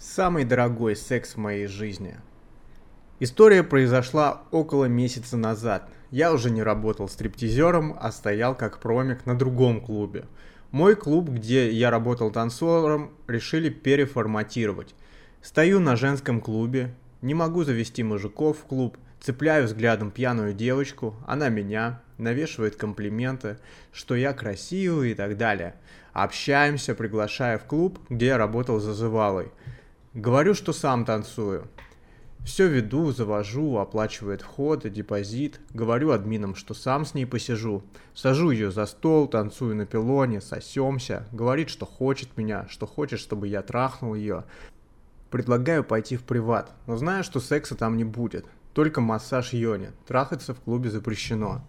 Самый дорогой секс в моей жизни. История произошла около месяца назад. Я уже не работал стриптизером, а стоял как промик на другом клубе. Мой клуб, где я работал танцором, решили переформатировать. Стою на женском клубе, не могу завести мужиков в клуб, цепляю взглядом пьяную девочку, она меня, навешивает комплименты, что я красивый и так далее. Общаемся, приглашая в клуб, где я работал зазывалой. Говорю, что сам танцую. Все веду, завожу, оплачивает вход и депозит. Говорю админам, что сам с ней посижу. Сажу ее за стол, танцую на пилоне, сосемся. Говорит, что хочет меня, что хочет, чтобы я трахнул ее. Предлагаю пойти в приват, но знаю, что секса там не будет. Только массаж йони. Трахаться в клубе запрещено.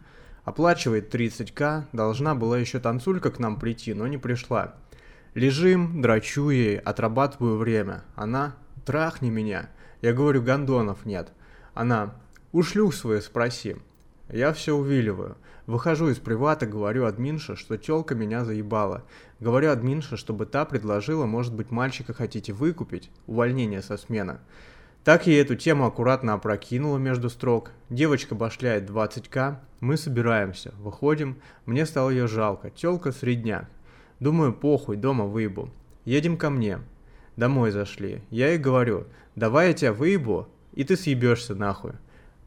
Оплачивает 30к, должна была еще танцулька к нам прийти, но не пришла. Лежим, драчу ей, отрабатываю время. Она «Трахни меня». Я говорю «Гондонов нет». Она «Ушлю свою спроси». Я все увиливаю. Выхожу из привата, говорю админше, что тёлка меня заебала. Говорю админше, чтобы та предложила, может быть, мальчика хотите выкупить, увольнение со смены. Так я эту тему аккуратно опрокинула между строк. Девочка башляет 20к, мы собираемся, выходим, мне стало ее жалко, тёлка средняк. Думаю, похуй, дома выебу. Едем ко мне. Домой зашли. Я ей говорю, давай я тебя выебу, и ты съебешься нахуй.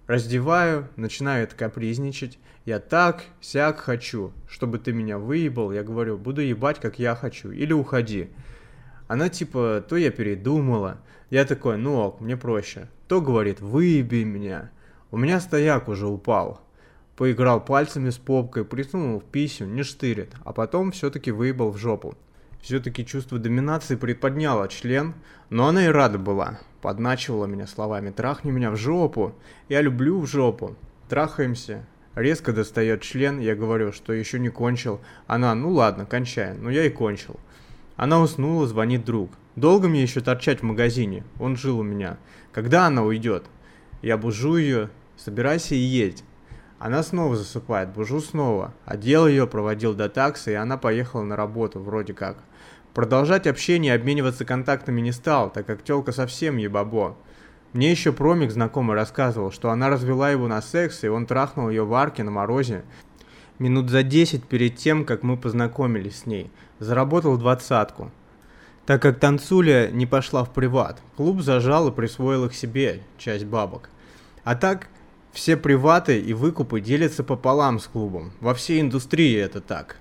Раздеваю, начинаю это капризничать. Я так, сяк хочу, чтобы ты меня выебал. Я говорю, буду ебать, как я хочу, или уходи. Она типа, то я передумала. Я такой, ну ок, мне проще. То говорит, выеби меня. У меня стояк уже упал. Поиграл пальцами с попкой, присунул в писю, не штырит, а потом все-таки выебал в жопу. Все-таки чувство доминации предподняло член, но она и рада была. Подначивала меня словами «трахни меня в жопу», «я люблю в жопу». Трахаемся. Резко достает член, я говорю, что еще не кончил. Она «ну ладно, кончай», но я и кончил. Она уснула, звонит друг. Долго мне еще торчать в магазине? Он жил у меня. Когда она уйдет? Я бужу ее, собирайся и едь. Она снова засыпает, бужу снова. Одел ее, проводил до такси, и она поехала на работу, вроде как. Продолжать общение и обмениваться контактами не стал, так как телка совсем ебабо. Мне еще промик знакомый рассказывал, что она развела его на секс, и он трахнул ее в арке на морозе. Минут за десять перед тем, как мы познакомились с ней. Заработал двадцатку. Так как танцуля не пошла в приват, клуб зажал и присвоил их себе, часть бабок. А так, все приваты и выкупы делятся пополам с клубом. Во всей индустрии это так.